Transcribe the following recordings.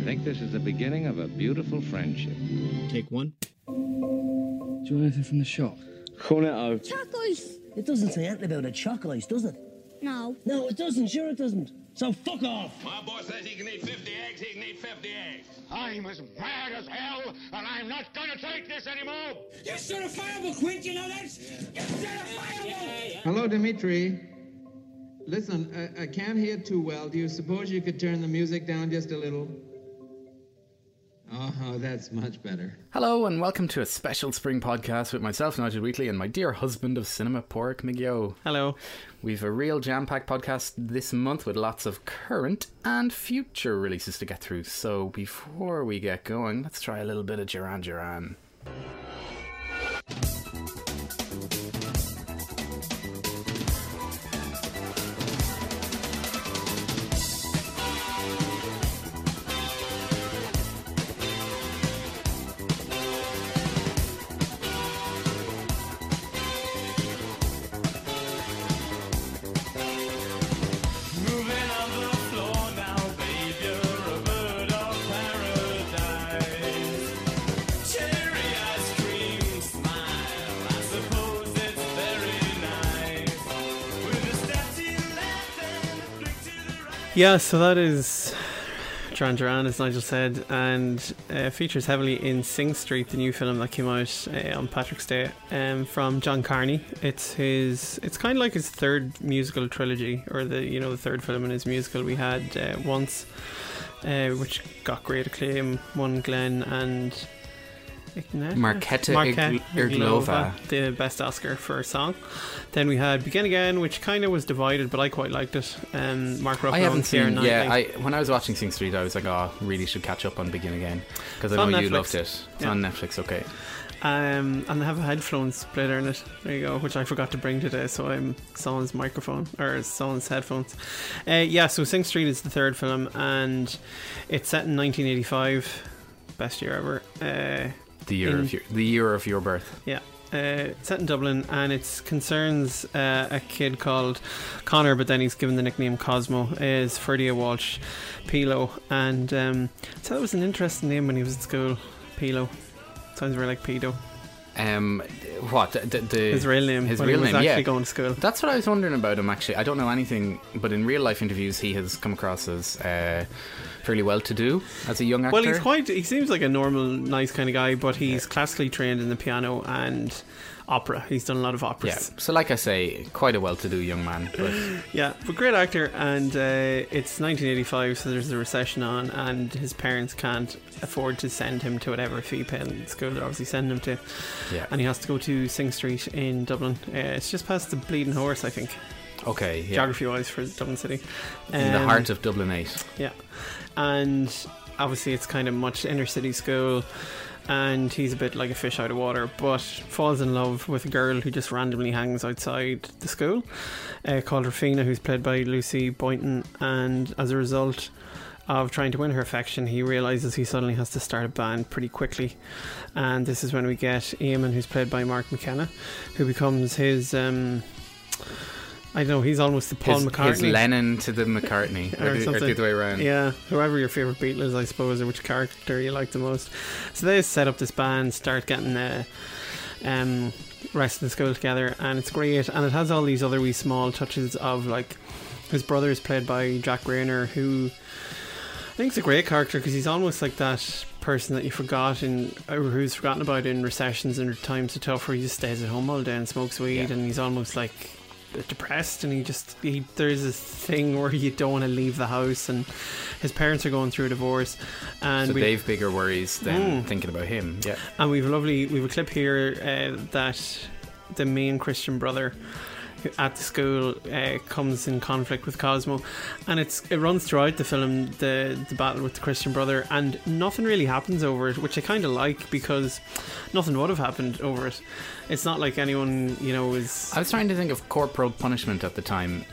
I think this is the beginning of a beautiful friendship. Take one. Do you want anything from the shop? Cone it out. Choc ice. It doesn't say anything about a choc ice, does it? No. No, it doesn't. Sure, it doesn't. So fuck off. My boss says he can eat 50 eggs, he can eat 50 eggs. I'm as mad as hell, and I'm not gonna take this anymore. You're certifiable, Quint, you know that? You're certifiable! Hello, Dimitri. Listen, I, I can't hear too well. Do you suppose you could turn the music down just a little? Oh, that's much better. Hello, and welcome to a special spring podcast with myself, Nigel Wheatley, and my dear husband of cinema, Pork McGio. Hello. We've a real jam packed podcast this month with lots of current and future releases to get through. So before we get going, let's try a little bit of Duran Duran. Yeah, so that is Duran Duran, as Nigel said, and uh, features heavily in Sing Street, the new film that came out uh, on Patrick's Day um, from John Carney. It's his. It's kind of like his third musical trilogy, or the you know the third film in his musical. We had uh, once, uh, which got great acclaim, won Glen and. Ignat- Marketa Marketa Ig- Irglova. the best Oscar for a song. Then we had Begin Again, which kind of was divided, but I quite liked it. Um, Mark Ruffalo I haven't seen. Knightley. Yeah, I when I was watching Sing Street, I was like, oh, really should catch up on Begin Again because I know on you loved it. It's Yeah. on Netflix. Okay. Um, and they have a headphone splitter in it. There you go, which I forgot to bring today, so I'm someone's microphone or someone's headphones. Uh, yeah, so Sing Street is the third film, and it's set in 1985, best year ever. Uh, The year In- of your the year of your birth. yeah. Uh, set in Dublin and it concerns uh, a kid called Connor, but then he's given the nickname Cosmo. Is Ferdia Walsh Peelo, and um, so that was an interesting name when he was at school. Peelo sounds very like pedo. Um, what the, the His real name. His real name. actually Yeah. going to school. That's what I was wondering about him. Actually, I don't know anything, but in real life interviews, he has come across as uh, fairly well to do as a young actor. Well, he's quite. He seems like a normal, nice kind of guy, but he's classically trained in the piano and opera. He's done a lot of operas. yeah. So, like I say, quite a well-to-do young man. But Yeah, but great actor, and uh, it's 1985, so there's a recession on, and his parents can't afford to send him to whatever fee paying school they're obviously sending him to, yeah. and he has to go to Sing Street in Dublin. Uh, it's just past the Bleeding Horse, I think, Okay. Yeah. geography-wise for Dublin City. in the Um, heart of Dublin Eight. Yeah, and obviously it's kind of much inner city school, and he's a bit like a fish out of water, but falls in love with a girl who just randomly hangs outside the school, uh, called Raphina, who's played by Lucy Boynton, and as a result of trying to win her affection, he realizes he suddenly has to start a band pretty quickly, and this is when we get Eamon, who's played by Mark McKenna, who becomes his. Um, I don't know. He's almost the Paul his, McCartney. his Lennon to the McCartney, Or or, the, or the other way around. Yeah, whoever your favorite Beatle is, I suppose, or which character you like the most. So they set up this band, start getting the um, rest of the school together, and it's great. And it has all these other wee small touches of like his brother is played by Jack Reynor, who I think is a great character because he's almost like that person that you forgot in or who's forgotten about in recessions and times are tough, where he just stays at home all day and smokes weed, Yeah. and he's almost like depressed and he just he there's this thing where you don't want to leave the house and his parents are going through a divorce and So we they've bigger worries than Mm. thinking about him. Yeah. and we've a lovely we've a clip here uh, that the main Christian brother at the school uh, comes in conflict with Cosmo, and it's it runs throughout the film the the battle with the Christian brother, and nothing really happens over it, which I kind of like because nothing would have happened over it. It's not like anyone you know is. I was trying to think of corporal punishment at the time.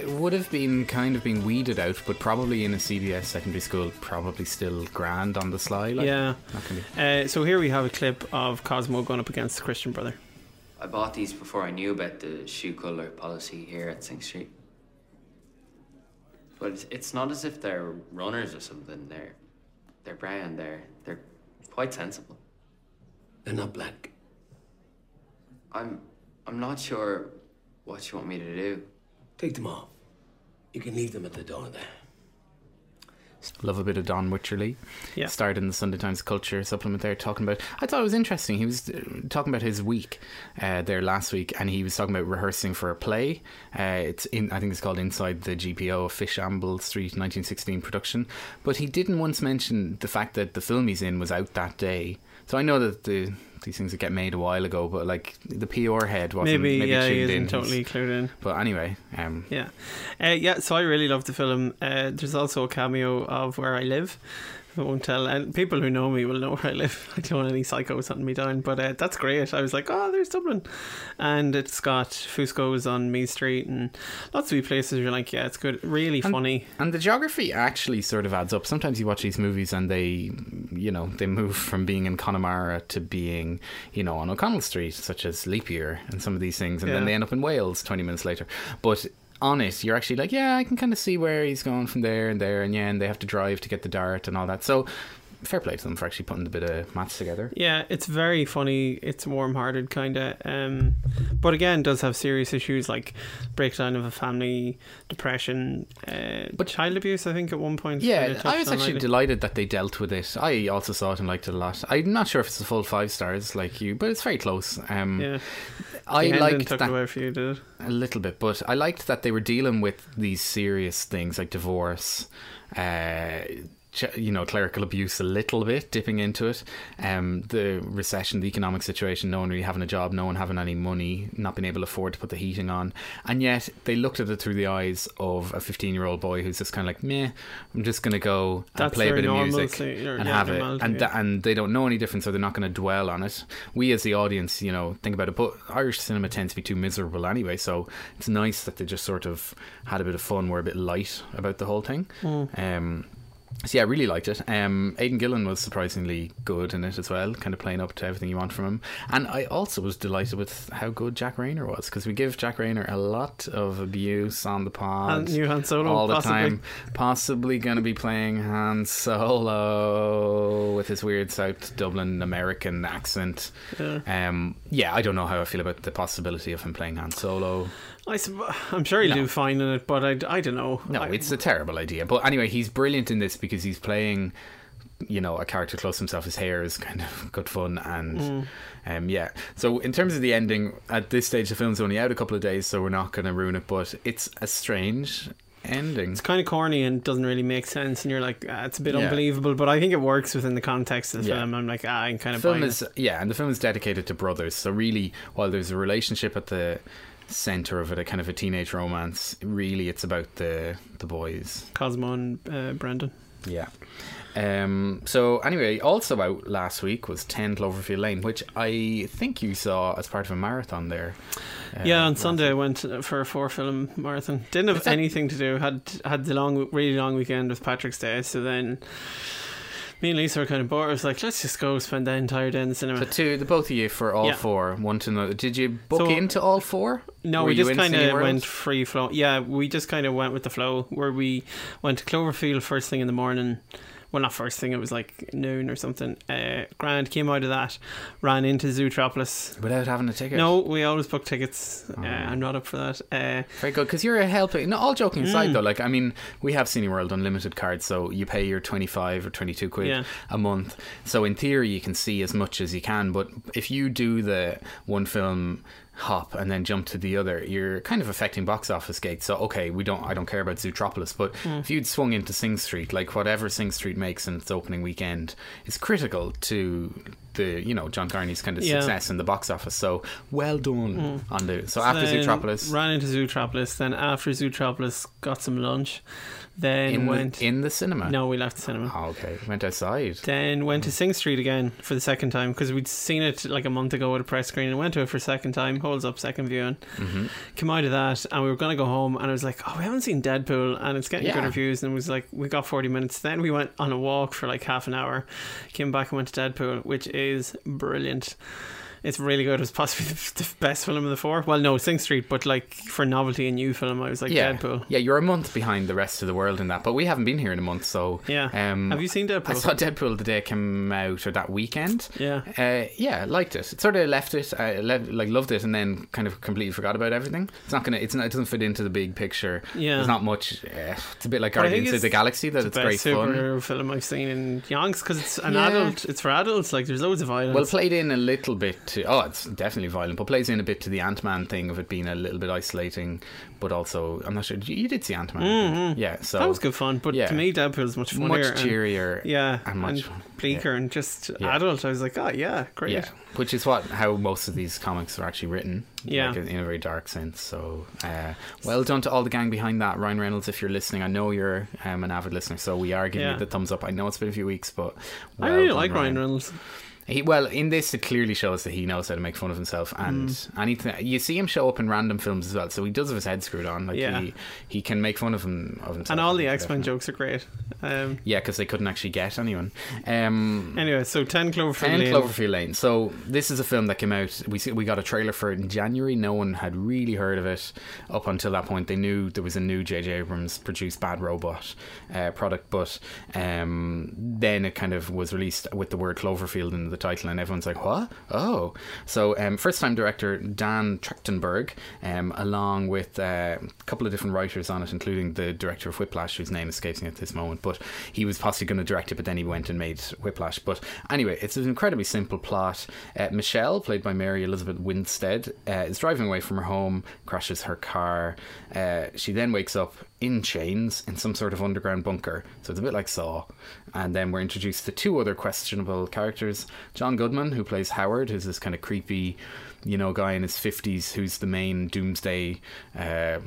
It would have been kind of been weeded out, but probably in a CBS secondary school, probably still grand on the sly. Like, Yeah. Be- Uh, so here we have a clip of Cosmo going up against the Christian brother. I bought these before I knew about the shoe colour policy here at Sing Street. But it's, it's not as if they're runners or something. They're they're brown. They're they're quite sensible. They're not black. I'm I'm not sure what you want me to do. Take them off. You can leave them at the door there. Love a bit of Don Wycherley. Yeah. Starred in the Sunday Times Culture supplement there, talking about. I thought it was interesting. He was uh, talking about his week uh, there last week, and he was talking about rehearsing for a play. Uh, it's in, I think it's called Inside the GPO, Fishamble Street 1916 production. But he didn't once mention the fact that the film he's in was out that day. So I know that the these things that get made a while ago, but like the PR head wasn't Maybe, maybe, yeah, tuned isn't in. totally clued in. But anyway, um, Yeah, uh, yeah. So I really love the film. Uh, there's also a cameo of where I live. I won't tell, and people who know me will know where I live. I don't want any psychos hunting me down, but uh, that's great. I was like, oh, there's Dublin, and it's got Fusco's on Meath Street and lots of wee places. You're like, yeah, it's good, really And- funny. And the geography actually sort of adds up. Sometimes you watch these movies and they, you know, they move from being in Connemara to being, you know, on O'Connell Street, such as Leap Year and some of these things, and then they end up in Wales 20 minutes later. But on it, you're actually like, yeah, I can kind of see where he's going from there and there, and yeah, and they have to drive to get the dart and all that. So fair play to them for actually putting a bit of maths together. Yeah, it's very funny. It's warm-hearted, kind of. Um, but again, does have serious issues like breakdown of a family, depression, uh, but child abuse. I think at one point. Yeah, I was actually delighted that they dealt with it. I also saw it and liked it a lot. I'm not sure if it's a full five stars like you, but it's very close. Um, Yeah. I The liked took that away for you, did a little bit, but I liked that they were dealing with these serious things like divorce, uh, you know, clerical abuse a little bit, dipping into it. Um, the recession, the economic situation, no one really having a job, no one having any money, not being able to afford to put the heating on, and yet they looked at it through the eyes of a 15 year old boy who's just kind of like, meh, I'm just gonna go and That's play a bit of music or, and yeah, have it, and tha- and they don't know any different, so they're not going to dwell on it. We, as the audience, you know, think about it. But Irish cinema tends to be too miserable anyway, so it's nice that they just sort of had a bit of fun, were a bit light about the whole thing. Mm. Um, so yeah, I really liked it. Um, Aidan Gillen was surprisingly good in it as well, kind of playing up to everything you want from him. And I also was delighted with how good Jack Reynor was because we give Jack Reynor a lot of abuse on the pod, And new Han Solo, all the possibly. time. Possibly going to be playing Han Solo with his weird South Dublin American accent. Yeah. Um, yeah, I don't know how I feel about the possibility of him playing Han Solo. I I'm sure he'll No. do fine in it, but I, I don't know. No, I, it's a terrible idea. But anyway, he's brilliant in this because he's playing, you know, a character close to himself. His hair is kind of good fun, and Mm. um, yeah. So in terms of the ending, at this stage, the film's only out a couple of days, so we're not going to ruin it. But it's a strange ending. It's kind of corny and doesn't really make sense, and you're like, ah, it's a bit Yeah. unbelievable, but I think it works within the context of the Yeah. film. I'm like, ah, I'm kind The of film is it. yeah, and the film is dedicated to brothers. So really, while there's a relationship at the center of it, a kind of a teenage romance, really, it's about the the boys. Cosmo and uh, Brendan. Yeah. Um, so anyway, also out last week was Ten Cloverfield Lane, which I think you saw as part of a marathon there. uh, yeah, on Sunday I went for a four film marathon. Didn't have that- anything to do. Had had the long, really long weekend with Patrick's Day. So then me and Lisa were kind of bored. I was like, let's just go spend the entire day in the cinema. So two, the both of you for all Yeah. four. One to another. Did you book So- into all four? No, Were we you just in kind of Cineworld? went free flow. Yeah, we just kind of went with the flow where we went to Cloverfield first thing in the morning. Well, not first thing, it was like noon or something. Uh, Grand came out of that, ran into Zootropolis. without having a ticket. No, we always book tickets. Uh, Oh. I'm not up for that. Uh, Very good, because you're a helping. No, all joking aside, Mm. though, like I mean, we have Cineworld Unlimited cards, so you pay your twenty five or twenty two quid Yeah. a month. So in theory, you can see as much as you can. But if you do the one film hop and then jump to the other, you're kind of affecting box office gates. So okay, we don't. I don't care about Zootropolis, but Mm. if you'd swung into Sing Street, like whatever Sing Street makes in its opening weekend, is critical to the you know John Carney's kind of Yeah. success in the box office. So well done Mm. on the. So after Zootropolis. ran into Zootropolis. Then after Zootropolis, got some lunch. Then in went the, in the cinema. No, we left the cinema. Oh, okay, went outside. Then went to Sing Street again for the second time because we'd seen it like a month ago at a press screen and went to it for a second time. Holds up second viewing. Mm-hmm. Came out of that and we were gonna go home and I was like, oh, we haven't seen Deadpool and it's getting good reviews and it was like we got forty minutes. Then we went on a walk for like half an hour. Came back and went to Deadpool, which is brilliant. It's really good. It was possibly the, the best film of the four. Well, no, Sing Street, but like for novelty and new film, I was like yeah, Deadpool. yeah, you're a month behind the rest of the world in that, but we haven't been here in a month, so Yeah. Um, Have you seen Deadpool? I saw Deadpool the day it came out, or that weekend. Yeah. uh, yeah, liked it. It sort of left it, I le- like loved it, and then kind of completely forgot about everything. It's not gonna, it's not, it doesn't fit into the big picture. Yeah. there's not much. Uh, it's a bit like But I think Guardians of the Galaxy that the it's, great fun. film I've seen in Yonks because it's an Yeah. adult. It's for adults. Like there's loads of violence. Well, played in a little bit to. Oh, it's definitely violent, but plays in a bit to the Ant Man thing of it being a little bit isolating, but also I'm not sure. You you did see Ant Man, yeah. So that was good fun. But yeah. to me, Deadpool's much funnier, much and- cheerier, yeah, and much bleaker and just Yeah. adult. I was like, oh yeah, great. Yeah, which is what how most of these comics are actually written. Yeah. like, in, a very dark sense. So, uh, well done to all the gang behind that. Ryan Reynolds, if you're listening, I know you're um, an avid listener, so we are giving Yeah. you the thumbs up. I know it's been a few weeks, but I really done, like Ryan Reynolds. He, well, in this, it clearly shows that he knows how to make fun of himself, and Mm. anything you see him show up in random films as well. So he does have his head screwed on. Like Yeah. he, he can make fun of him of himself. And all the X Men jokes are great. Um, Yeah, because they couldn't actually get anyone. Um, anyway, so Ten Cloverfield 10 Lane. Cloverfield Lane. So this is a film that came out. We see, we got a trailer for it in January. No one had really heard of it up until that point. They knew there was a new J.J. Abrams produced Bad Robot uh, product, but um, then it kind of was released with the word Cloverfield in the title, and everyone's like, "What? Oh!" So um, first time director Dan Trachtenberg, um, along with uh, a couple of different writers on it, including the director of Whiplash, whose name escapes me at this moment, but he was possibly going to direct it, but then he went and made Whiplash. But anyway, it's an incredibly simple plot. Uh, Michelle, played by Mary Elizabeth Winstead, uh, is driving away from her home, crashes her car. Uh, she then wakes up in chains in some sort of underground bunker. So it's a bit like Saw. And then we're introduced to two other questionable characters John Goodman, who plays Howard, who's this kind of creepy. You know, guy in his fifties who's the main doomsday uh,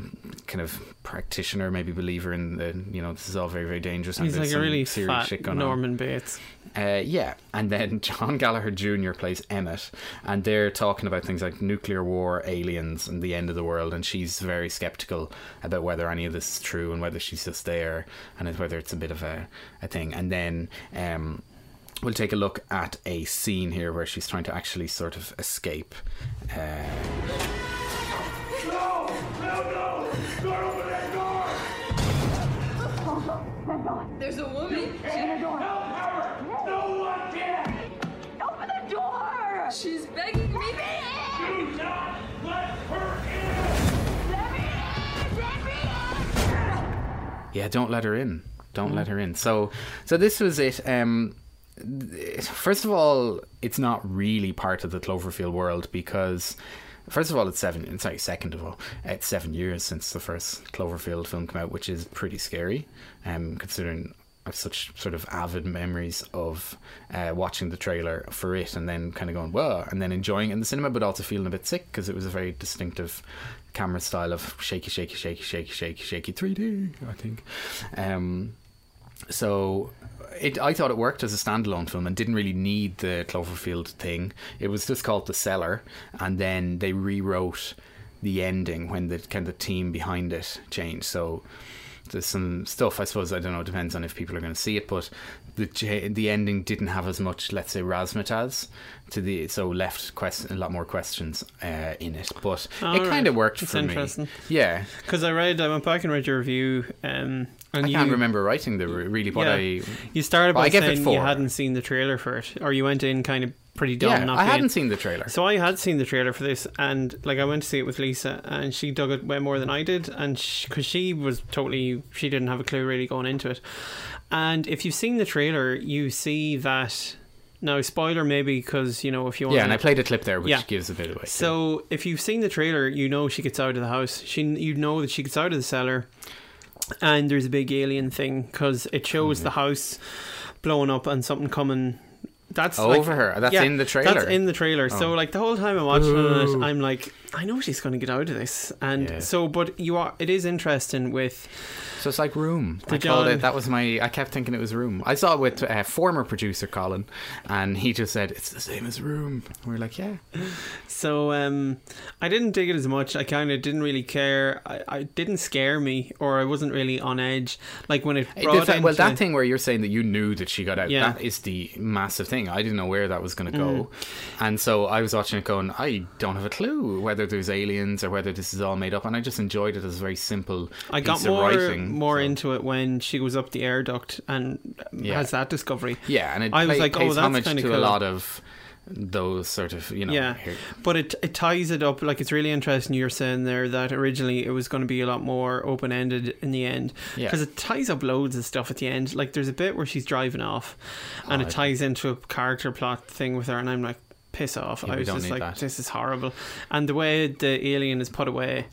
kind of practitioner, maybe believer in the you know this is all very very dangerous. and He's like a really serious fat shit going on. Norman Bates. Uh, yeah, and then John Gallagher Jr. plays Emmett, and they're talking about things like nuclear war, aliens, and the end of the world. And she's very skeptical about whether any of this is true and whether she's just there and whether it's a bit of a, a thing. And then um, we'll take a look at a scene here where she's trying to actually sort of escape. Uh, No! No, no! Don't open that door! There's a woman. She's in the door. Help her! No one can! Open the door! She's begging me. Do not let her yeah, don't let her in. Don't let her in. So, so this was it. Um, th- first of all, it's not really part of the Cloverfield world because, first of all, it's seven. Sorry, second of all, it's seven years since the first Cloverfield film came out, which is pretty scary, um, considering. I've such sort of avid memories of uh, watching the trailer for it and then kind of going, whoa, and then enjoying it in the cinema, but also feeling a bit sick because it was a very distinctive camera style of shaky, shaky, shaky, shaky, shaky, shaky 3D, I think. Um, so it, I thought it worked as a standalone film and didn't really need the Cloverfield thing. It was just called The Cellar, and then they rewrote the ending when the kind of team behind it changed. So there's some stuff I suppose I don't know. It depends on if people are going to see it, but the the ending didn't have as much, let's say, razzmatazz to the so left quest- a lot more questions uh, in it. But All it right. kind of worked That's for interesting. me. Yeah, Because I read, I went back and read your review, um, and I you, can't remember writing the re- really what yeah, I. you started by it saying you hadn't seen the trailer for it, or you went in kind of pretty dumb. Yeah, not I being- hadn't seen the trailer. So I had seen the trailer for this, and like I went to see it with Lisa, and she dug it way more than I did, and because she, was totally, she didn't have a clue really going into it. And if you've seen the trailer, you see that. Now, spoiler maybe because you know if you want. Yeah, and I played a clip there, which Yeah. gives a bit away. So if you've seen the trailer, you know she gets out of the house. She, you know that she gets out of the cellar, and there's a big alien thing because it shows mm-hmm. the house blowing up and something coming. That's Oh, like- over her. That's yeah, in the trailer? That's in the trailer. So Oh. like the whole time I'm watching Boo. it, I'm like, I know she's going to get out of this, and Yeah. so but you are. It is interesting with So it's like Room. I called it. That was my. I kept thinking it was Room. I saw it with uh, former producer Colin, and he just said it's the same as Room. We are like, yeah. So um, I didn't dig it as much. I kind of didn't really care. I, I didn't scare me, or I wasn't really on edge. Like when it brought thi- well, that thing where you're saying that you knew that she got out, Yeah. that is the massive thing. I didn't know where that was going to go. Mm. And so I was watching it going, I don't have a clue whether there's aliens or whether this is all made up. And I just enjoyed it as a very simple I piece got of more writing. More into it when she goes up the air duct and Yeah. has that discovery. Yeah, and it I was play- like, oh, pays that's homage to of a lot of those sort of, you know. yeah, here- but it it ties it up. Like it's really interesting. You're saying there that originally it was going to be a lot more open ended in the end Yeah. because it ties up loads of stuff at the end. Like there's a bit where she's driving off, and Oh, it ties into a character plot thing with her, and I'm like, piss off. Yeah, I was just like, that. this is horrible, and the way the alien is put away,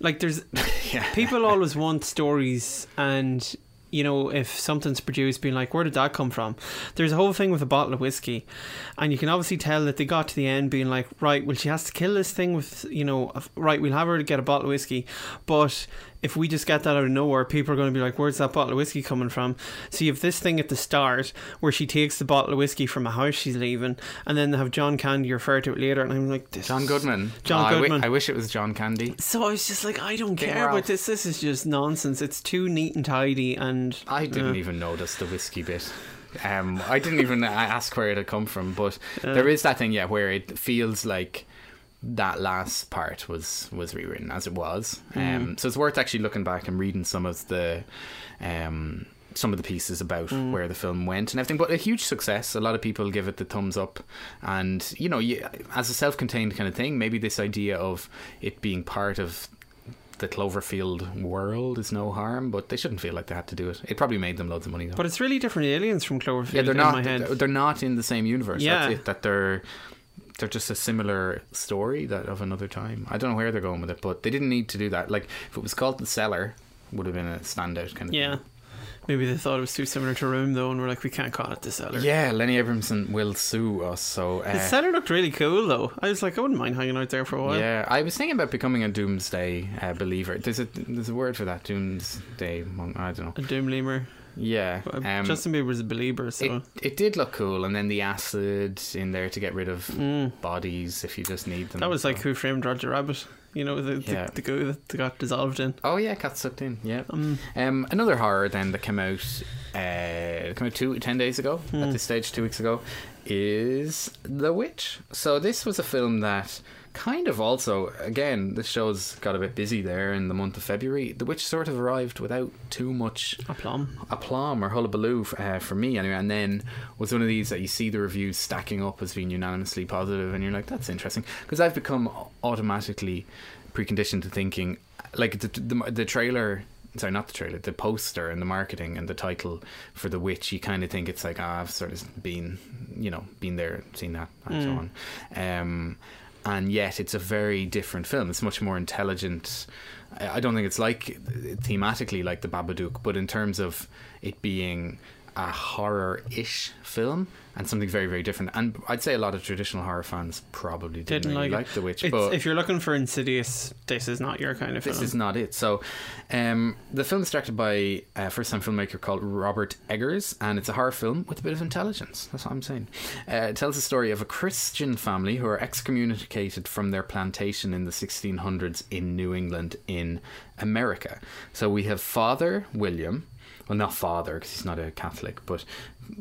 like there's people always want stories and. You know, if something's produced, being like, where did that come from? There's a whole thing with a bottle of whiskey, and you can obviously tell that they got to the end being like, right, well, she has to kill this thing with, you know, right, we'll have her to get a bottle of whiskey, but if we just get that out of nowhere, people are going to be like, where's that bottle of whiskey coming from? So you have this thing at the start where she takes the bottle of whiskey from a house she's leaving, and then they have John Candy refer to it later, and I'm like, this John Goodman. John Oh, Goodman. I wish it was John Candy. So I was just like, I don't King care about this. This is just nonsense. It's too neat and tidy, and I didn't uh, even notice the whiskey bit. Um, I didn't even a- ask where it had come from, but Uh. there is that thing, yeah, where it feels like that last part was was rewritten as it was. Um, Mm. So it's worth actually looking back and reading some of the. Um, some of the pieces about Mm. where the film went and everything, but a huge success. A lot of people give it the thumbs up, and you know, you, as a self-contained kind of thing, maybe this idea of it being part of the Cloverfield world is no harm, but they shouldn't feel like they had to do it. It probably made them loads of money. Though. But it's really different aliens from Cloverfield yeah, they're in not. my head. They're not in the same universe. Yeah. That's it. That they're they're just a similar story that of another time. I don't know where they're going with it, but they didn't need to do that. Like if it was called The Cellar, would have been a standout kind of. Yeah. Maybe they thought it was too similar to Room, though, and we're like, we can't call it the cellar. Yeah, Lenny Abrahamson will sue us. So uh, The cellar looked really cool, though. I was like, I wouldn't mind hanging out there for a while. Yeah, I was thinking about becoming a doomsday uh, believer. There's a there's a word for that. Doomsday. mon- I don't know. A doom lemur. Yeah. Um, Justin Bieber's a believer, so. It, it did look cool, and then the acid in there to get rid of Mm. bodies if you just need them. that was like Who Framed Roger Rabbit. You know, the, the, Yeah. the goo that got dissolved in. Oh yeah, got sucked in. Yeah. Um, Um, another horror then that came out, uh, came out two ten days ago. Hmm. At this stage, two weeks ago, is The Witch. So this was a film that kind of also, again, this show's got a bit busy there in the month of February. The Witch sort of arrived without too much aplomb, aplomb or hullabaloo uh, for me anyway. And then was one of these that you see the reviews stacking up as being unanimously positive, and you're like, that's interesting because I've become automatically preconditioned to thinking like the the, the trailer. Sorry, not the trailer. The poster and the marketing and the title for the witch. You kind of think it's like, ah, I've sort of been, you know, been there, seen that, and so Mm. on. Um, and yet it's a very different film. It's much more intelligent. I don't think it's like thematically like the Babadook, but in terms of it being a horror-ish film and something very very different. And I'd say a lot of traditional horror fans probably didn't, Didn't really like, like. The Witch, It's- but if you're looking for Insidious, this is not your kind of this film. This is not it. So, um, the film is directed by a first-time filmmaker called Robert Eggers, and it's a horror film with a bit of intelligence. That's what I'm saying. Uh, it tells the story of a Christian family who are excommunicated from their plantation in the 1600s in New England in America. So we have Father William. Well, not father because he's not a Catholic, but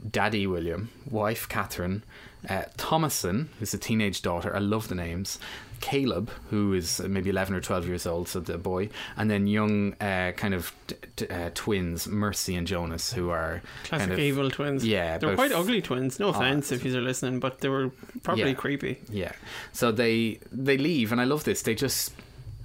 Daddy William, wife Catherine, uh, Thomasin, who's a teenage daughter. I love the names. Caleb, who is maybe 11 or 12 years old, so the boy, and then young uh, kind of t- t- uh, twins, Mercy and Jonas, who are Classic kind of, evil twins. Yeah, they're quite ugly twins. No Oh, offense if you're listening, but they were probably Yeah. creepy. Yeah. So they they leave, and I love this. They just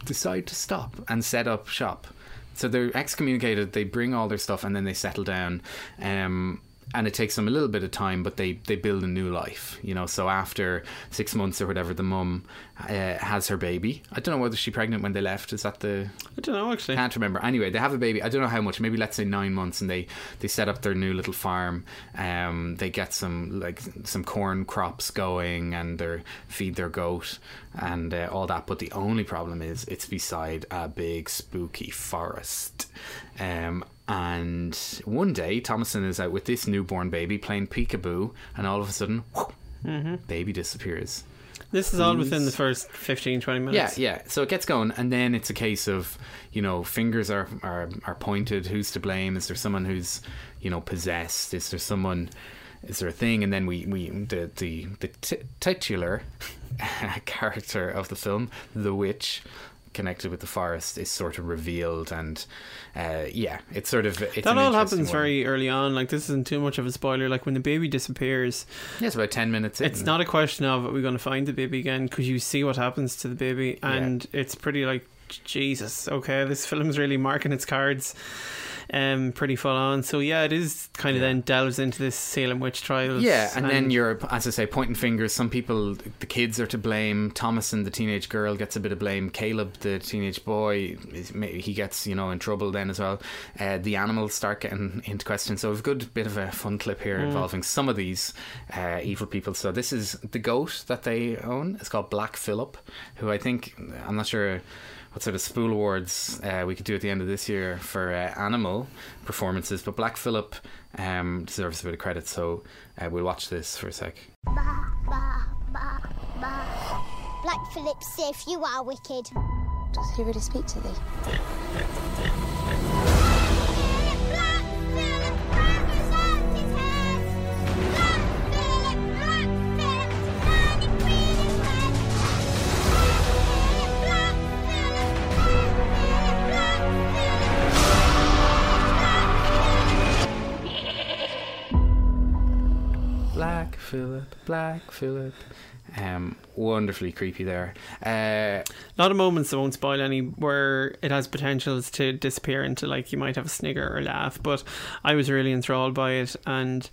decide to stop and set up shop. So they're excommunicated. They bring all their stuff, and then they settle down. Um, and it takes them a little bit of time, but they they build a new life. You know, so after six months or whatever, the mum uh, has her baby. I don't know whether she pregnant when they left. Is that the I don't know actually. can't remember. Anyway, they have a baby. I don't know how much. Maybe let's say nine months, and they they set up their new little farm. Um, they get some like some corn crops going, and they feed their goat and uh, all that. But the only problem is it's beside a big spooky forest. Um, and one day, Thomasin is out with this newborn baby playing peekaboo, and all of a sudden, hmm baby disappears. This is all within the first 15, 20 Yeah, minutes. yeah. So it gets going, and then it's a case of you know fingers are are, are pointed. Who's to blame? Is there someone who's you know possessed? Is there someone? Is there a thing? And then we we the the the t- titular character of the film, the witch. Connected with the forest is sort of revealed, and uh, yeah, it's sort of it's that all happens one. very early on. Like this isn't too much of a spoiler. Like when the baby disappears, Yeah, it's about ten minutes. In. it's not a question of are we going to find the baby again because you see what happens to the baby, and it's pretty like Jesus. Okay, this film's really marking its cards, um, pretty full on. So yeah, it is kind of then delves into this Salem witch trials. Yeah, and, then you're, as I say, pointing fingers. Some people, the kids are to blame. Thomasin, the teenage girl, gets a bit of blame. Caleb, the teenage boy, he gets you know in trouble then as well. Uh, the animals start getting into question. So a good bit of a fun clip here Mm. involving some of these uh, evil people. So this is the goat that they own. It's called Black Phillip, who I think I'm not sure what sort of spool awards uh, we could do at the end of this year for uh, animal performances. But Black Phillip um, deserves a bit of credit, so uh, we'll watch this for a sec. Black Phillip Sif, you are wicked. Does he really speak to thee? Black Phillip, Black Phillip. Um, wonderfully creepy there. Uh, a lot of moments that won't spoil any where it has potentials to disappear into like you might have a snigger or laugh but I was really enthralled by it and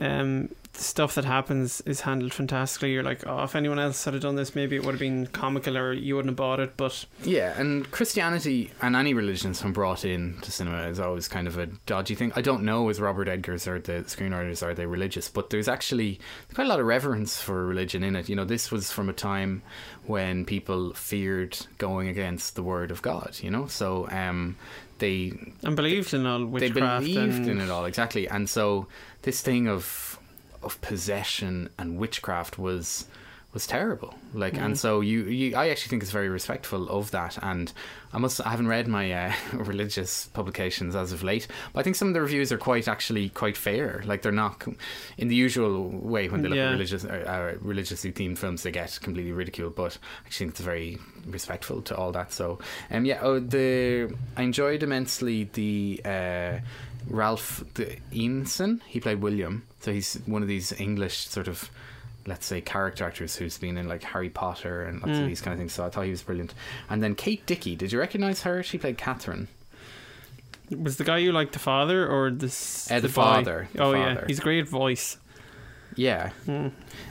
um the stuff that happens is handled fantastically you're like oh if anyone else had done this maybe it would have been comical or you wouldn't have bought it but yeah, and Christianity and any religions when brought in to cinema is always kind of a dodgy thing. I don't know as Robert Eggers or the screenwriters are they religious, but there's actually quite a lot of reverence for religion in it. You know, this was from a time when people feared going against the word of God. You know, so um, they and believed in all witchcraft. they believed and in it all exactly and so this thing of of possession and witchcraft was was terrible like and Mhm. so you, you i actually think it's very respectful of that and i must i haven't read my uh, religious publications as of late but i think some of the reviews are quite actually quite fair like they're not in the usual way when they look Yeah. at religious uh, uh, religiously themed films they get completely ridiculed but i actually think it's very respectful to all that so um yeah oh the i enjoyed immensely the uh Ralph the Eason, he played William. So he's one of these English sort of, let's say, character actors who's been in like Harry Potter and lots Mm. of these kind of things. So I thought he was brilliant. And then Kate Dickie, did you recognise her? She played Catherine. was the guy you like the father or this Uh, the boy? father, the oh yeah he's a great voice Yeah. Hmm.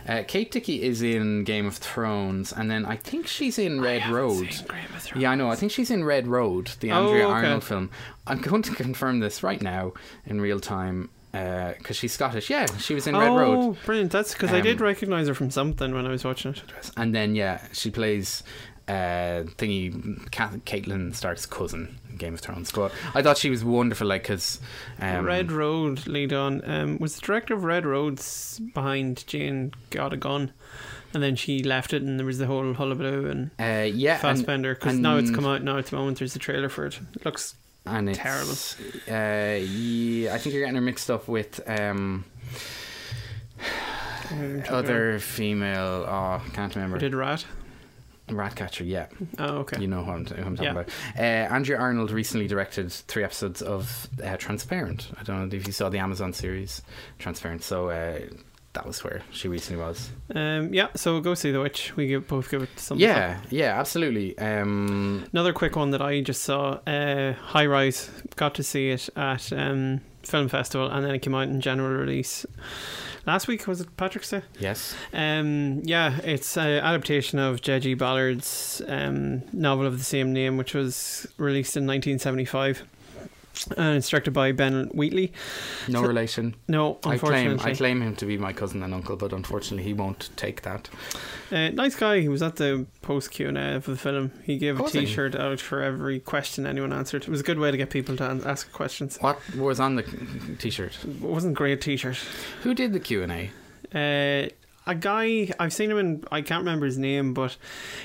Uh, Kate Dickie is in Game of Thrones, and then I think she's in Red Road. Yeah, I know. I think she's in Red Road, the Oh, Andrea okay. Arnold film. I'm going to confirm this right now in real time because she's Scottish. Yeah, she was in Red oh Road. brilliant that's because I did Um, recognize her from something when I was watching it And then yeah, she plays uh thingy. Ca- Catelyn Stark's cousin in Game of Thrones. But I thought she was wonderful, like because um, Red Road lead on. Um, was the director of Red Roads behind Jane got a gun, and then she left it, and there was the whole hullabaloo and uh, yeah, Fassbender. Because now it's come out now at the moment. There's a trailer for it. It looks and it's, terrible. Uh, yeah, I think you're getting her mixed up with um other female. Oh, can't remember. Did Rat? Ratcatcher, yeah. Oh, okay. You know who I'm, who I'm talking Yeah. about. Uh, Andrea Arnold recently directed three episodes of uh, Transparent. I don't know if you saw the Amazon series Transparent. So uh, that was where she recently was. Um, yeah. So go see The Witch. We give, both give it some. Yeah, yeah, absolutely. Um, Another quick one that I just saw. Uh, High Rise. Got to see it at um, Film Festival, and then it came out in general release last week. Was it Patrick's Day? Yes. Um, yeah, it's an adaptation of J.G. Ballard's um, novel of the same name, which was released in 1975. And it's directed by Ben Wheatley. No So- relation. No, I claim unfortunately. I claim him to be my cousin and uncle, but unfortunately he won't take that. Uh, nice guy. He was at the post Q and A for the film. He gave a? T-shirt out for every question anyone answered. It was a good way to get people to ask questions. What was on the t-shirt? It wasn't a great T-shirt. Who did the Q and A? Uh, a guy I've seen him in. I can't remember his name, but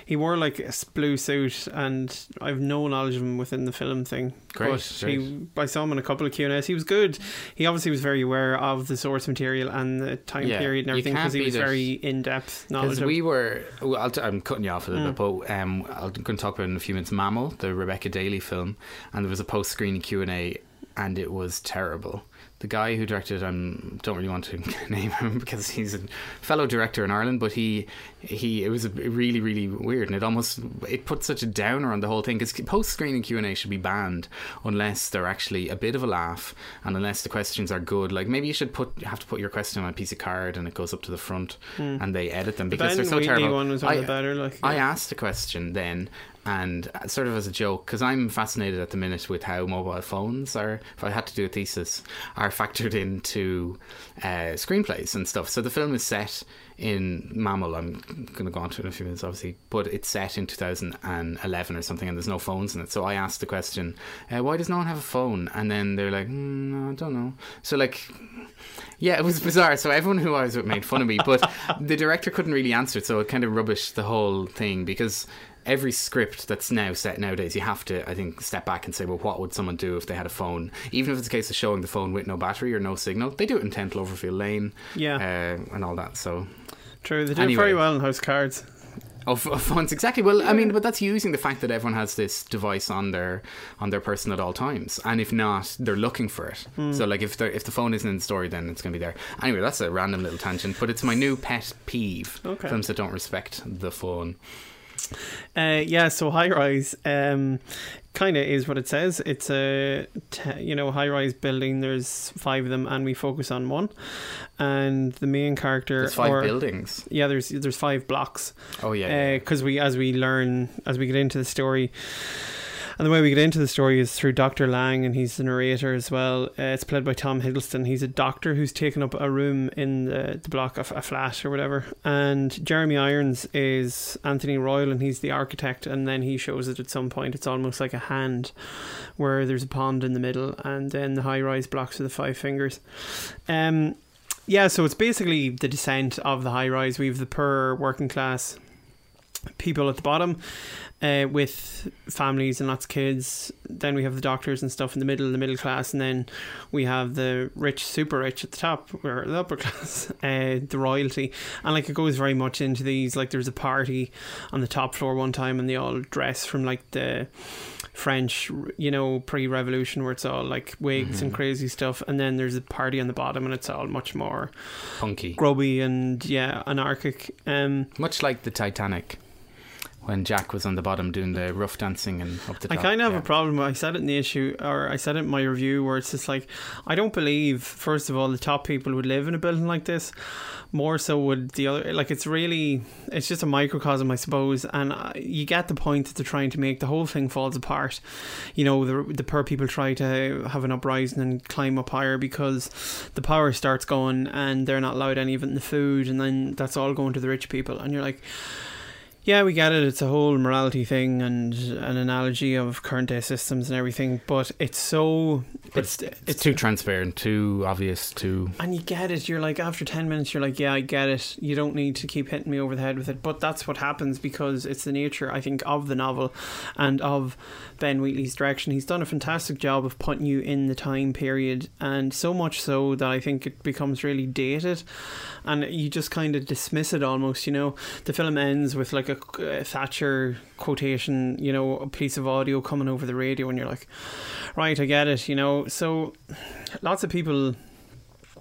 he wore like a blue suit, and I've no knowledge of him within the film thing. Great, but he, I saw him in a couple of Q and A's. He was good. He obviously was very aware of the source material and the time Yeah, period and everything because he was it. very in depth knowledge Because we were, well, I'll t- I'm cutting you off a little Mm. bit, but um, I'm going to talk about in a few minutes. Mammal, the Rebecca Daly film, and there was a post-screening Q and A, and it was terrible. The guy who directed, I um, don't really want to name him because he's a fellow director in Ireland, but he, he, it was a, really, really weird, and it almost it put such a downer on the whole thing. Because post-screening Q and A should be banned unless they're actually a bit of a laugh, and unless the questions are good. Like maybe you should put, have to put your question on a piece of card, and it goes up to the front, Hmm. and they edit them The because Ben they're so Wheatley terrible. one was one I, the better, like, I asked a question then, and uh, sort of as a joke, because I'm fascinated at the minute with how mobile phones are. If I had to do a thesis, are factored into uh, screenplays and stuff. So the film is set in Mammal. I'm going to go on to it in a few minutes, obviously, but it's set in 2011 or something, and there's no phones in it. So I asked the question, uh, "Why does no one have a phone?" And then they're like, mm, "I don't know." So like. Yeah, it was bizarre. So everyone who I was with made fun of me, but the director couldn't really answer it, so it kind of rubbished the whole thing because every script that's now set nowadays, you have to, I think, step back and say, well, what would someone do if they had a phone? Even if it's a case of showing the phone with no battery or no signal, they do it in Ten Cloverfield Lane, Yeah. uh, and all that. So True, they do Anyway. very well in House Cards. of, of phones exactly well i mean but that's using the fact that everyone has this device on their on their person at all times and if not they're looking for it Hmm. so like if if the phone isn't in the story then it's going to be there anyway that's a random little tangent but it's my new pet peeve Okay. films that don't respect the phone Uh, yeah, so high rise um, kind of is what it says. It's a t- you know high rise building. There's five of them, and we focus on one. And the main character. There's five or- buildings. Yeah, there's there's five blocks. Oh, yeah, Because we as we learn as we get into the story. And the way we get into the story is through Dr. Laing, and he's the narrator as well. Uh, it's played by Tom Hiddleston. He's a doctor who's taken up a room in the, the block, a flat or whatever. And Jeremy Irons is Anthony Royal, and he's the architect. And then he shows it at some point. It's almost like a hand where there's a pond in the middle, and then the high rise blocks are the five fingers. Um, yeah, so it's basically the descent of the high rise. We have the poor working class people at the bottom uh, with families and lots of kids. Then we have the doctors and stuff in the middle, the middle class, and then we have the rich, super rich at the top, or the upper class, uh, the royalty. And like it goes very much into these. Like there's a party on the top floor one time, and they all dress from like the French, you know, pre-revolution, where it's all like wigs and Mhm. crazy stuff. And then there's a party on the bottom, and it's all much more punky grubby and yeah, anarchic. Um, much like the titanic when jack was on the bottom doing the rough dancing and up the top. I kind of have yeah. a problem. I said it in the issue, or I said it in my review, where it's just like, I don't believe, first of all, the top people would live in a building like this. More so would the other. Like, it's really, it's just a microcosm, I suppose. And uh, you get the point that they're trying to make. The whole thing falls apart. You know, the, the poor people try to have an uprising and climb up higher because the power starts going and they're not allowed any of it in the food. And then that's all going to the rich people. And you're like, yeah, we get it. It's a whole morality thing and an analogy of current day systems and everything, but it's so it's, it's too transparent too obvious too and you get it. You're like after ten minutes, you're like, yeah, I get it. You don't need to keep hitting me over the head with it, but that's what happens because it's the nature, I think, of the novel and of Ben Wheatley's direction. He's done a fantastic job of putting you in the time period, and so much so that I think it becomes really dated, and you just kind of dismiss it almost. You know, the film ends with like a, a Thatcher quotation, you know, a piece of audio coming over the radio, and you're like, right, I get it. You know, so lots of people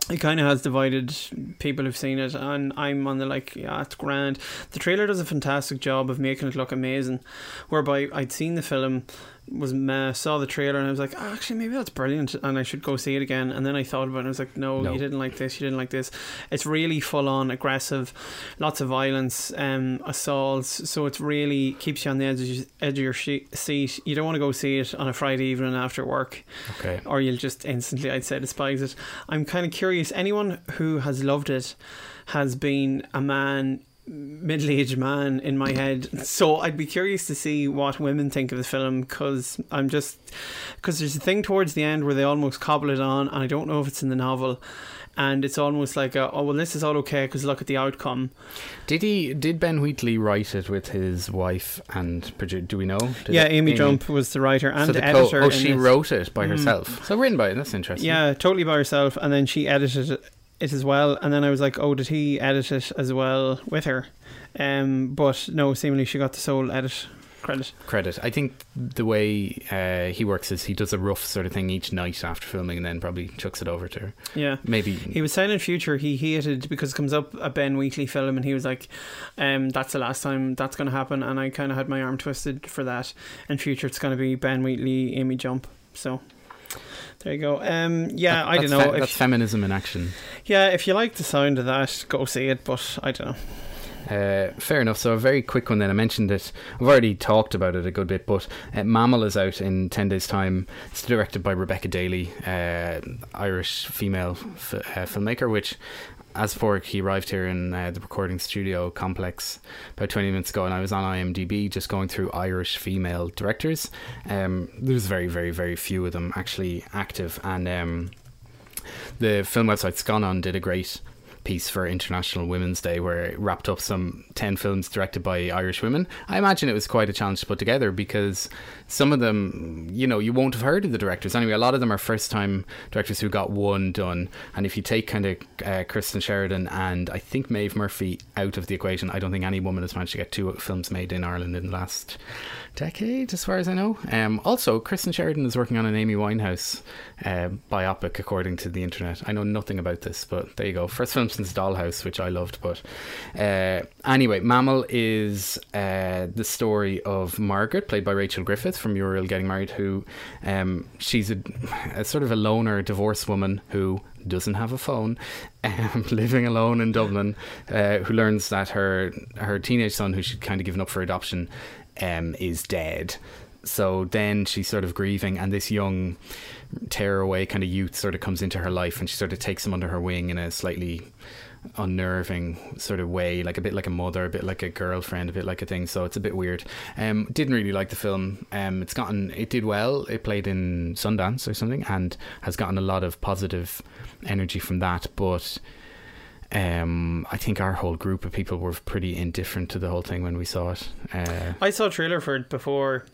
it kind of has divided people who've seen it, and I'm on the like, yeah, it's grand. The trailer does a fantastic job of making it look amazing. Whereby I'd seen the film was meh, saw the trailer and I was like, oh, actually, maybe that's brilliant, and I should go see it again. And then I thought about it, and I was like, no, No. you didn't like this, you didn't like this. It's really full on, aggressive, lots of violence, um, assaults. So it's really keeps you on the edge of, your- edge of your she- seat. You don't want to go see it on a Friday evening after work Okay. or you'll just instantly, I'd say, despise it. I'm kind of curious. Anyone who has loved it has been a man, middle-aged man in my head. So I'd be curious to see what women think of the film because I'm just because there's a thing towards the end where they almost cobble it on, and I don't know if it's in the novel. And it's almost like, a, oh well, this is all okay because look at the outcome. Did he? Did Ben Wheatley write it with his wife and do we know? Did yeah, it- Amy Jump was the writer and so the co- editor. oh, she this. wrote it by Mm. herself. So written by. That's interesting. Yeah, totally by herself, and then she edited it, it as well. And then I was like, oh, did he edit it as well with her? Um, but no, seemingly she got the sole edit credit. credit. I think the way uh, he works is he does a rough sort of thing each night after filming, and then probably chucks it over to her. Yeah, maybe He was saying in future he hated because it comes up a Ben Wheatley film, and he was like, um, "That's the last time that's going to happen." And I kind of had my arm twisted for that. In future, it's going to be Ben Wheatley, Amy Jump. So. There you go. Um, yeah, That- I don't know. fe- if- that's feminism in action. yeah, if you like the sound of that, go see it. But I don't know. Uh, fair enough. So a very quick one. Then I mentioned it. I've already talked about it a good bit, but uh, Mammal is out in ten days' time. It's directed by Rebecca Daly, uh, Irish female f- uh, filmmaker. Which, as for he arrived here in uh, the recording studio complex about twenty minutes ago, and I was on IMDb just going through Irish female directors. Um, there's very, very, very few of them actually active, and um, the film website Scannain did a great piece for International Women's Day where it wrapped up some 10 films directed by Irish women. I imagine it was quite a challenge to put together because some of them, you know, you won't have heard of the directors. Anyway, a lot of them are first time directors who got one done. And if you take kind of uh, Kirsten Sheridan and I think Maeve Murphy out of the equation, I don't think any woman has managed to get two films made in Ireland in the last decade, as far as I know. Um, also, Kirsten Sheridan is working on an Amy Winehouse uh, biopic, according to the internet. I know nothing about this, but there you go. First film since Dollhouse, which I loved. But uh, anyway, Mammal is uh, the story of Margaret, played by Rachel Griffith from Muriel Getting Married, who um, she's a, a sort of a loner divorced woman who doesn't have a phone, um, living alone in Dublin, uh, who learns that her her teenage son, who she'd kind of given up for adoption, um, is dead. So then she's sort of grieving, and this young tearaway kind of youth sort of comes into her life, and she sort of takes him under her wing in a slightly unnerving sort of way, like a bit like a mother, a bit like a girlfriend, a bit like a thing. So it's a bit weird. Um, didn't really like the film. Um, it's gotten it did well. It played in Sundance or something, and has gotten a lot of positive energy from that. But um, I think our whole group of people were pretty indifferent to the whole thing when we saw it. Uh, I saw a trailer for it before,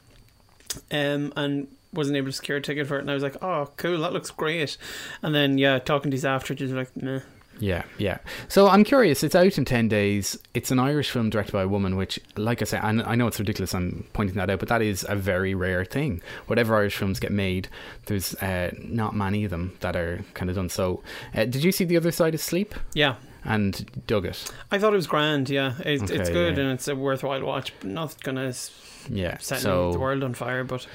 um, and wasn't able to secure a ticket for it, and I was like, "Oh, cool, that looks great." And then, yeah, talking to these after, just like, meh. Yeah, yeah. So I'm curious. It's out in ten days. It's an Irish film directed by a woman, which, like I said, and I know it's ridiculous. I'm pointing that out, but that is a very rare thing. Whatever Irish films get made, there's uh, not many of them that are kind of done. So, uh, did you see the other side of Sleep? Yeah. And dug it. I thought it was grand. Yeah, it, it's Okay, good yeah. and it's a worthwhile watch. But not gonna Yeah. set so the world on fire, but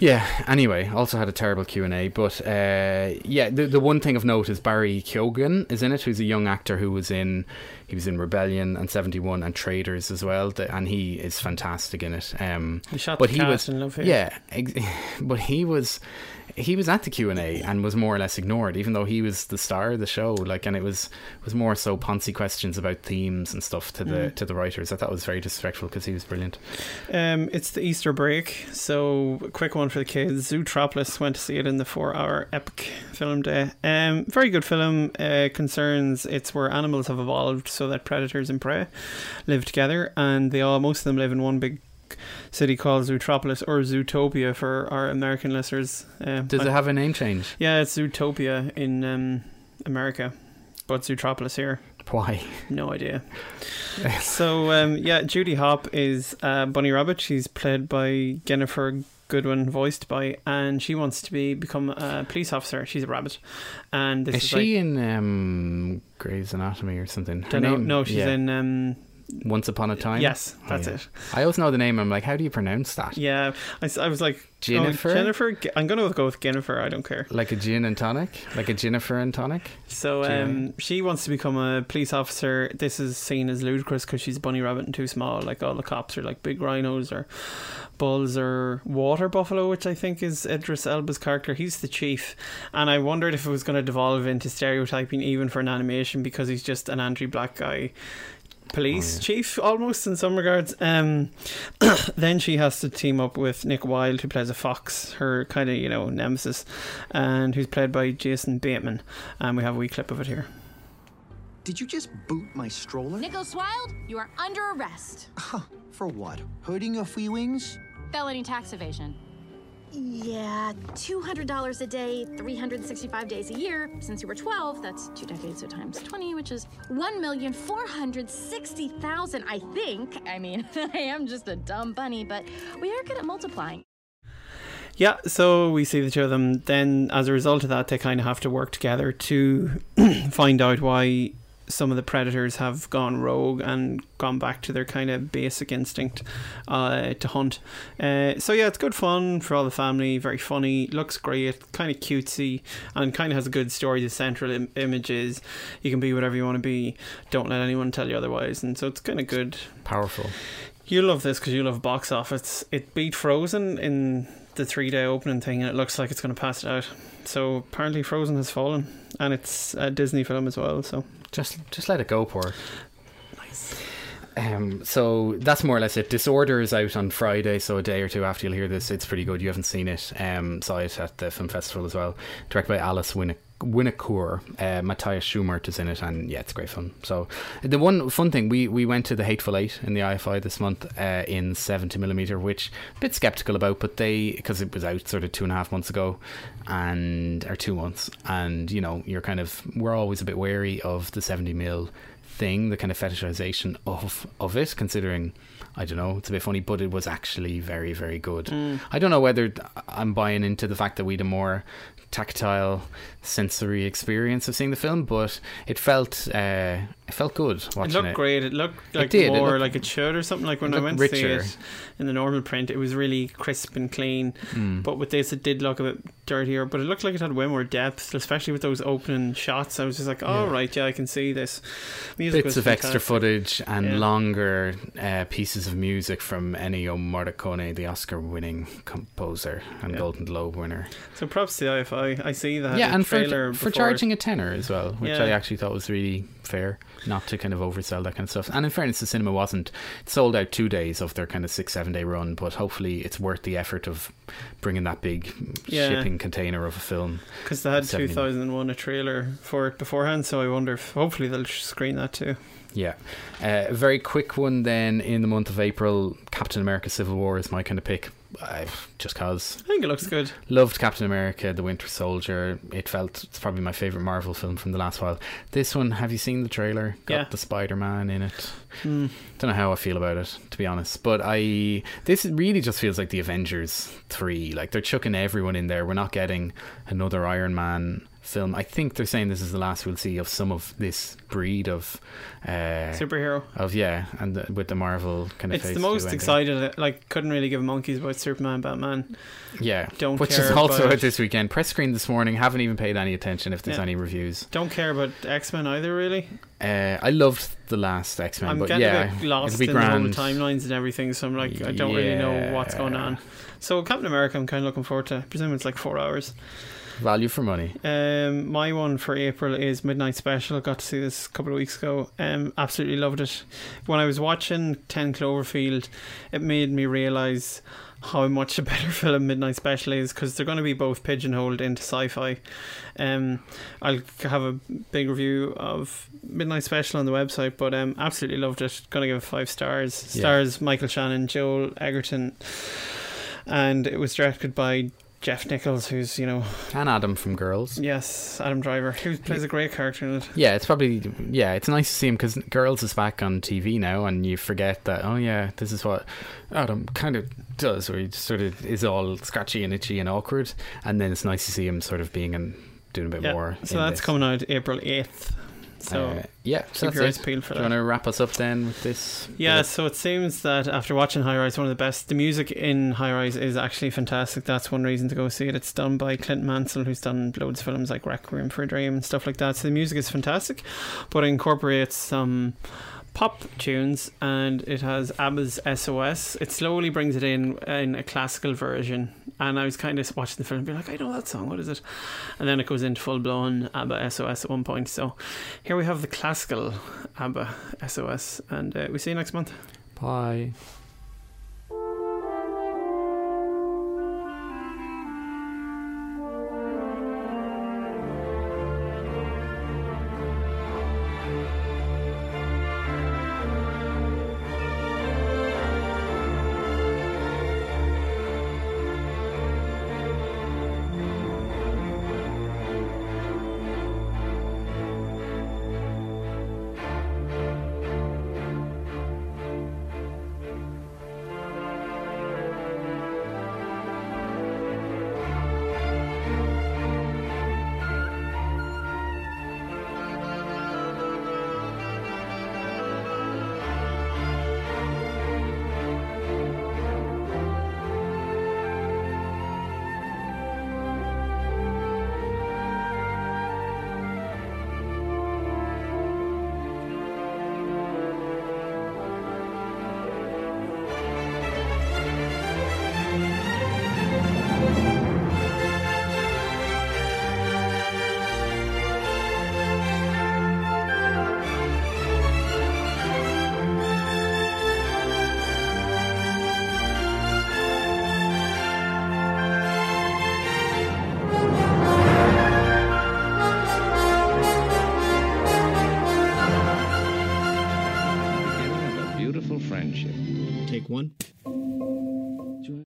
Yeah. Anyway, also had a terrible Q and A, but uh, yeah, the the one thing of note is Barry Keoghan is in it, who's a young actor who was in he was in Rebellion and Seventy One and Traders as well, and he is fantastic in it. Um, He shot but the he cast was in Love/Hate. yeah, ex- but he was he was at the Q and A and was more or less ignored, even though he was the star of the show. Like, and it was was more so poncy questions about themes and stuff to the Mm. to the writers. I thought it was very disrespectful because he was brilliant. Um, it's the Easter break, so a quick one for the kids. Zootropolis went to see it in the four-hour epic film day. Um, very good film. Uh, concerns it's where animals have evolved so that predators and prey live together, and they all most of them live in one big city called Zootropolis or Zootopia for our American listeners. Um, Does it have a name change? Yeah, it's Zootopia in um, America, but Zootropolis here. Why? No idea. so um, yeah, Judy Hop is uh, Bunny Rabbit. She's played by Ginnifer Goodwin, voiced by, and she wants to be become a police officer. She's a rabbit, and this Is is, she like, in um, Grey's Anatomy or something? Her know, name- no, she's yeah. in um, Once Upon a Time. Yes, Oh, that's yeah. it. I always know the name. I'm like, how do you pronounce that? Yeah, I was like, Jennifer? Oh, Jennifer. I'm gonna go with Jennifer. I don't care. Like a gin and tonic, like a Jennifer and tonic. So um, she wants to become a police officer. This is seen as ludicrous because she's a bunny rabbit and too small. Like all the cops are like big rhinos or bulls or water buffalo, which I think is Idris Elba's character. He's the chief, and I wondered if it was going to devolve into stereotyping even for an animation because he's just an anti-black guy. Police chief, almost in some regards. Um, then she has to team up with Nick Wilde, who plays a fox, her kind of you know nemesis, and who's played by Jason Bateman. And we have a wee clip of it here. Did you just boot my stroller? Nicholas Wilde, you are under arrest. For what? Hurting your feelings? Felony tax evasion. Yeah, $200 a day, 365 days a year. Since you were 12, that's two decades, so times 20, which is 1,460,000, I think. I mean, I am just a dumb bunny, but we are good at multiplying. Yeah, so we see the two of them. Then, as a result of that, they kind of have to work together to find out why some of the predators have gone rogue and gone back to their kind of basic instinct uh, to hunt. Uh, so yeah, it's good fun for all the family. Very funny, looks great, kind of cutesy, and kind of has a good story. The central Im- image is you can be whatever you want to be. Don't let anyone tell you otherwise. And so it's kind of good. Powerful. You love this because you love box office. It beat Frozen in the three day opening thing, and it looks like it's going to pass it out. So apparently, Frozen has fallen, and it's a Disney film as well. So Just just let it go, poor. Nice. Um, so that's more or less it. Disorder is out on Friday, so a day or two after you'll hear this. It's pretty good. You haven't seen it. Um, saw it at the film festival as well. Directed by Alice Winnick. Winocour, uh, Matthias Schumert is in it, and yeah, it's a great fun. So, the one fun thing we we went to the Hateful Eight in the IFI this month uh, in seventy millimeter, which a bit skeptical about, but they because it was out sort of two and a half months ago, and or two months, and you know you're kind of we're always a bit wary of the seventy mil thing, the kind of fetishization of of it, considering. I don't know. It's a bit funny, but it was actually very, very good. Mm. I don't know whether I'm buying into the fact that we had a more tactile sensory experience of seeing the film, but it felt uh, it felt good it watching looked great. It looked like it more looked- like it should or something. Like when I went to see it in the normal print, it was really crisp and clean. Mm. But with this, it did look a bit dirtier. But it looked like it had way more depth, especially with those opening shots. I was just like, oh Yeah. right, yeah, I can see this. Music bits of extra footage and Yeah. longer uh, pieces of music from Ennio Morricone, the Oscar-winning composer and Yeah. Golden Globe winner. So props to the IFI. I see that. yeah, and for trailer for charging a tenner as well, which Yeah. I actually thought was really fair, not to kind of oversell that kind of stuff. And in fairness, the cinema wasn't it sold out two days of their kind of six seven day run, but hopefully it's worth the effort of bringing that big Yeah. shipping container of a film. Because they had 70 2001 a trailer for it beforehand, so I wonder if hopefully they'll screen that too. Yeah. Uh, a very quick one then in the month of April Captain America Civil War is my kind of pick. I, just cause. I think it looks good. Loved Captain America, The Winter Soldier. It felt it's probably my favourite Marvel film from the last while. This one, have you seen the trailer? Got Yeah. the Spider Man in it. Hmm. Don't know how I feel about it, to be honest. But I this really just feels like the Avengers three. Like they're chucking everyone in there. We're not getting another Iron Man film. I think they're saying this is the last we'll see of some of this breed of uh, Superhero. Of yeah, and the, with the Marvel kind of. It's the most excited. Like, couldn't really give monkeys about Superman, Batman. Yeah, Don't which care is also about- out this weekend. Press screen this morning. Haven't even paid any attention if there's Yeah. any reviews. Don't care about X Men either, really. Uh, I loved the last X Men, I'm but yeah, lost it'll be in the timelines and everything, so I'm like, I don't really know what's going on. So Captain America, I'm kind of looking forward to. I presume it's like four hours. Value for money. Um, my one for April is Midnight Special. Got to see this a couple of weeks ago. Um, absolutely loved it. When I was watching Ten Cloverfield, it made me realize how much a better film Midnight Special is because they're going to be both pigeonholed into sci-fi. Um, I'll have a big review of Midnight Special on the website, but um, absolutely loved it. Going to give it five stars. Yeah. Stars Michael Shannon, Joel Edgerton, and it was directed by Jeff Nichols, who's you know And Adam from Girls. Yes, Adam Driver, who plays a great character in it. Yeah, it's probably yeah. It's nice to see him because Girls is back on TV now, and you forget that. Oh yeah, this is what Adam kind of does, where he just sort of is all scratchy and itchy and awkward, and then it's nice to see him sort of being and doing a bit Yeah, more. so that's this. coming out April eighth. So Uh, yeah, so keep that's your eyes it. peeled for Do you want to wrap us up then with this? Yeah, bit? so it seems that after watching High Rise, one of the best, the music in High Rise is actually fantastic. That's one reason to go see it. It's done by Clint Mansell, who's done loads of films like Requiem for a Dream and stuff like that. So the music is fantastic, but it incorporates some pop tunes and it has ABBA's SOS. It slowly brings it in in a classical version. And I was kind of watching the film and being like, I know that song, what is it? And then it goes into full blown ABBA SOS at one point. So here we have the classical ABBA SOS, and uh, we see you next month. Bye.